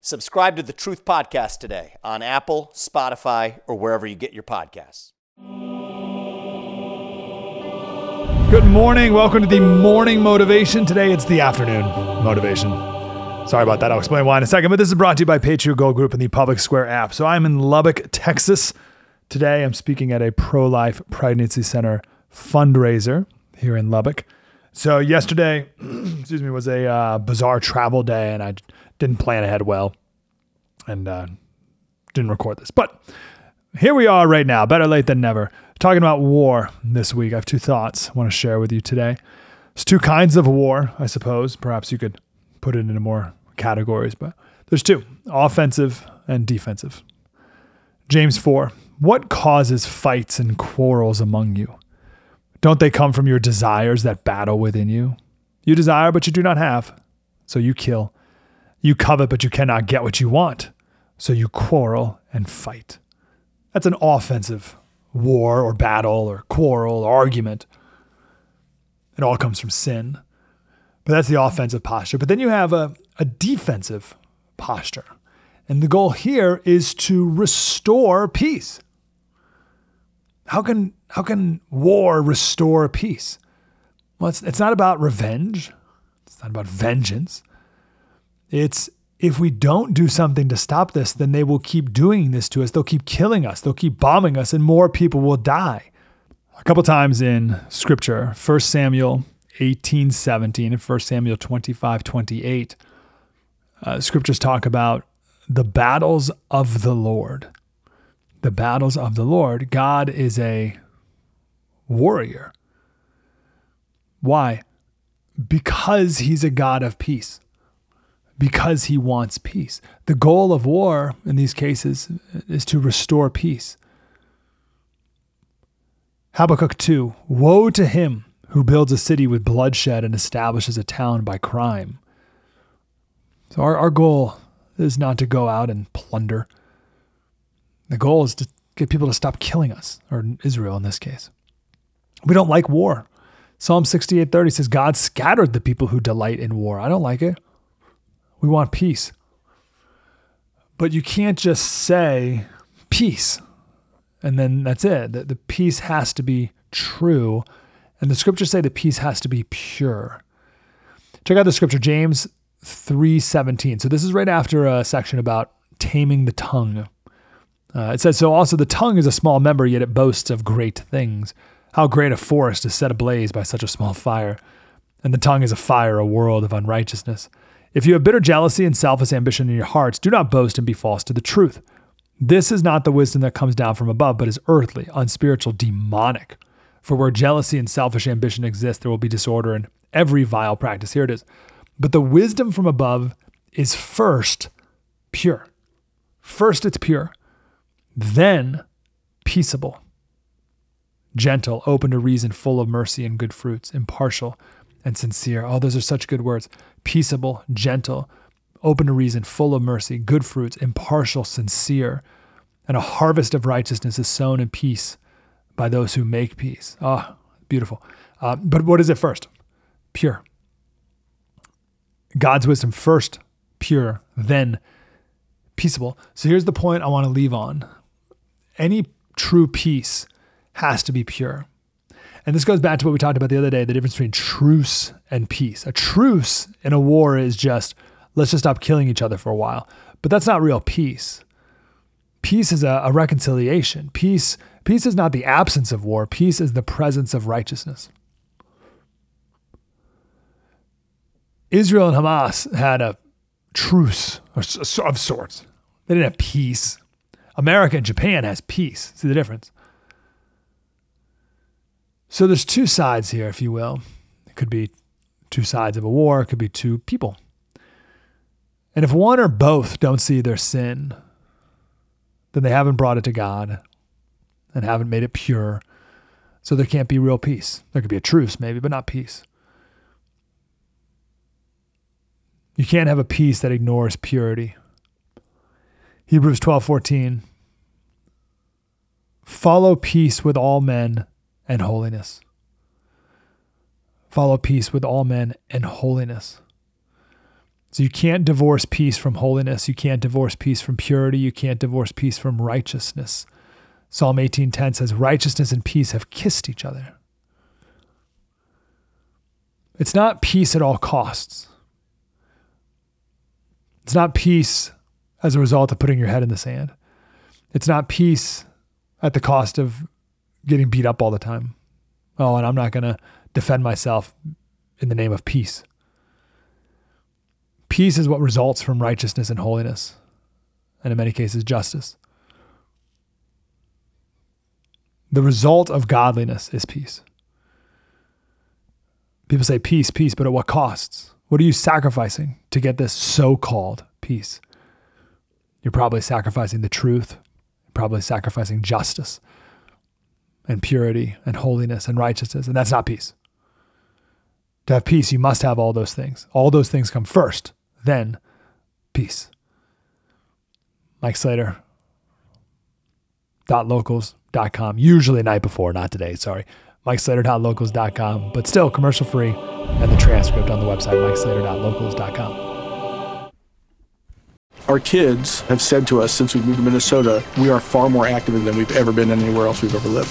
Subscribe to the Truth Podcast today on Apple, Spotify, or wherever you get your podcasts. Good morning. Welcome to the morning motivation. Today it's the afternoon motivation. Sorry about that. I'll explain why in a second. But this is brought to you by Patriot Gold Group and the Public Square app. So I'm in Lubbock, Texas. Today I'm speaking at a pro life pregnancy center fundraiser here in Lubbock. So yesterday, excuse me, was a uh, bizarre travel day, and I didn't plan ahead well, and uh, didn't record this. But here we are right now, better late than never. Talking about war this week. I have two thoughts I want to share with you today. There's two kinds of war, I suppose. Perhaps you could put it into more categories, but there's two offensive and defensive. James 4 What causes fights and quarrels among you? Don't they come from your desires that battle within you? You desire, but you do not have, so you kill. You covet, but you cannot get what you want, so you quarrel and fight. That's an offensive war or battle or quarrel or argument. It all comes from sin. But that's the offensive posture. But then you have a, a defensive posture. And the goal here is to restore peace. How can, how can war restore peace? Well, it's, it's not about revenge, it's not about vengeance. It's if we don't do something to stop this, then they will keep doing this to us. They'll keep killing us. They'll keep bombing us, and more people will die. A couple times in scripture, 1 Samuel 18 17 and 1 Samuel 25 28, uh, scriptures talk about the battles of the Lord. The battles of the Lord. God is a warrior. Why? Because he's a God of peace because he wants peace. The goal of war in these cases is to restore peace. Habakkuk 2 Woe to him who builds a city with bloodshed and establishes a town by crime. So, our, our goal is not to go out and plunder. The goal is to get people to stop killing us, or Israel in this case. We don't like war. Psalm 68:30 says God scattered the people who delight in war. I don't like it. We want peace. But you can't just say peace and then that's it. The, the peace has to be true. And the scriptures say the peace has to be pure. Check out the scripture, James 3:17. So this is right after a section about taming the tongue. Uh, it says, So also the tongue is a small member, yet it boasts of great things. How great a forest is set ablaze by such a small fire. And the tongue is a fire, a world of unrighteousness. If you have bitter jealousy and selfish ambition in your hearts, do not boast and be false to the truth. This is not the wisdom that comes down from above, but is earthly, unspiritual, demonic. For where jealousy and selfish ambition exist, there will be disorder and every vile practice. Here it is. But the wisdom from above is first pure. First, it's pure, then peaceable, gentle, open to reason, full of mercy and good fruits, impartial and sincere. Oh, those are such good words. Peaceable, gentle, open to reason, full of mercy, good fruits, impartial, sincere. And a harvest of righteousness is sown in peace by those who make peace. Ah, oh, beautiful. Uh, but what is it first? Pure. God's wisdom first, pure, then peaceable. So here's the point I want to leave on any true peace has to be pure. And this goes back to what we talked about the other day the difference between truce and peace. A truce in a war is just, let's just stop killing each other for a while. But that's not real peace. Peace is a, a reconciliation. Peace, peace is not the absence of war, peace is the presence of righteousness. Israel and Hamas had a truce of sorts. They didn't have peace. America and Japan has peace. See the difference? So there's two sides here, if you will. It could be two sides of a war, it could be two people. And if one or both don't see their sin, then they haven't brought it to God and haven't made it pure. So there can't be real peace. There could be a truce, maybe, but not peace. You can't have a peace that ignores purity. Hebrews 12:14 Follow peace with all men and holiness. Follow peace with all men and holiness. So you can't divorce peace from holiness, you can't divorce peace from purity, you can't divorce peace from righteousness. Psalm 18:10 says righteousness and peace have kissed each other. It's not peace at all costs. It's not peace as a result of putting your head in the sand. It's not peace at the cost of getting beat up all the time. Oh, and I'm not going to defend myself in the name of peace. Peace is what results from righteousness and holiness, and in many cases, justice. The result of godliness is peace. People say peace, peace, but at what costs? What are you sacrificing to get this so called peace? You're probably sacrificing the truth, probably sacrificing justice and purity and holiness and righteousness. And that's not peace. To have peace, you must have all those things. All those things come first, then peace. Mike Slater, dot locals.com. Usually night before, not today, sorry. Mike MikeSlater.locals.com, but still commercial free, and the transcript on the website, Mike MikeSlater.locals.com. Our kids have said to us since we moved to Minnesota, we are far more active than we've ever been anywhere else we've ever lived.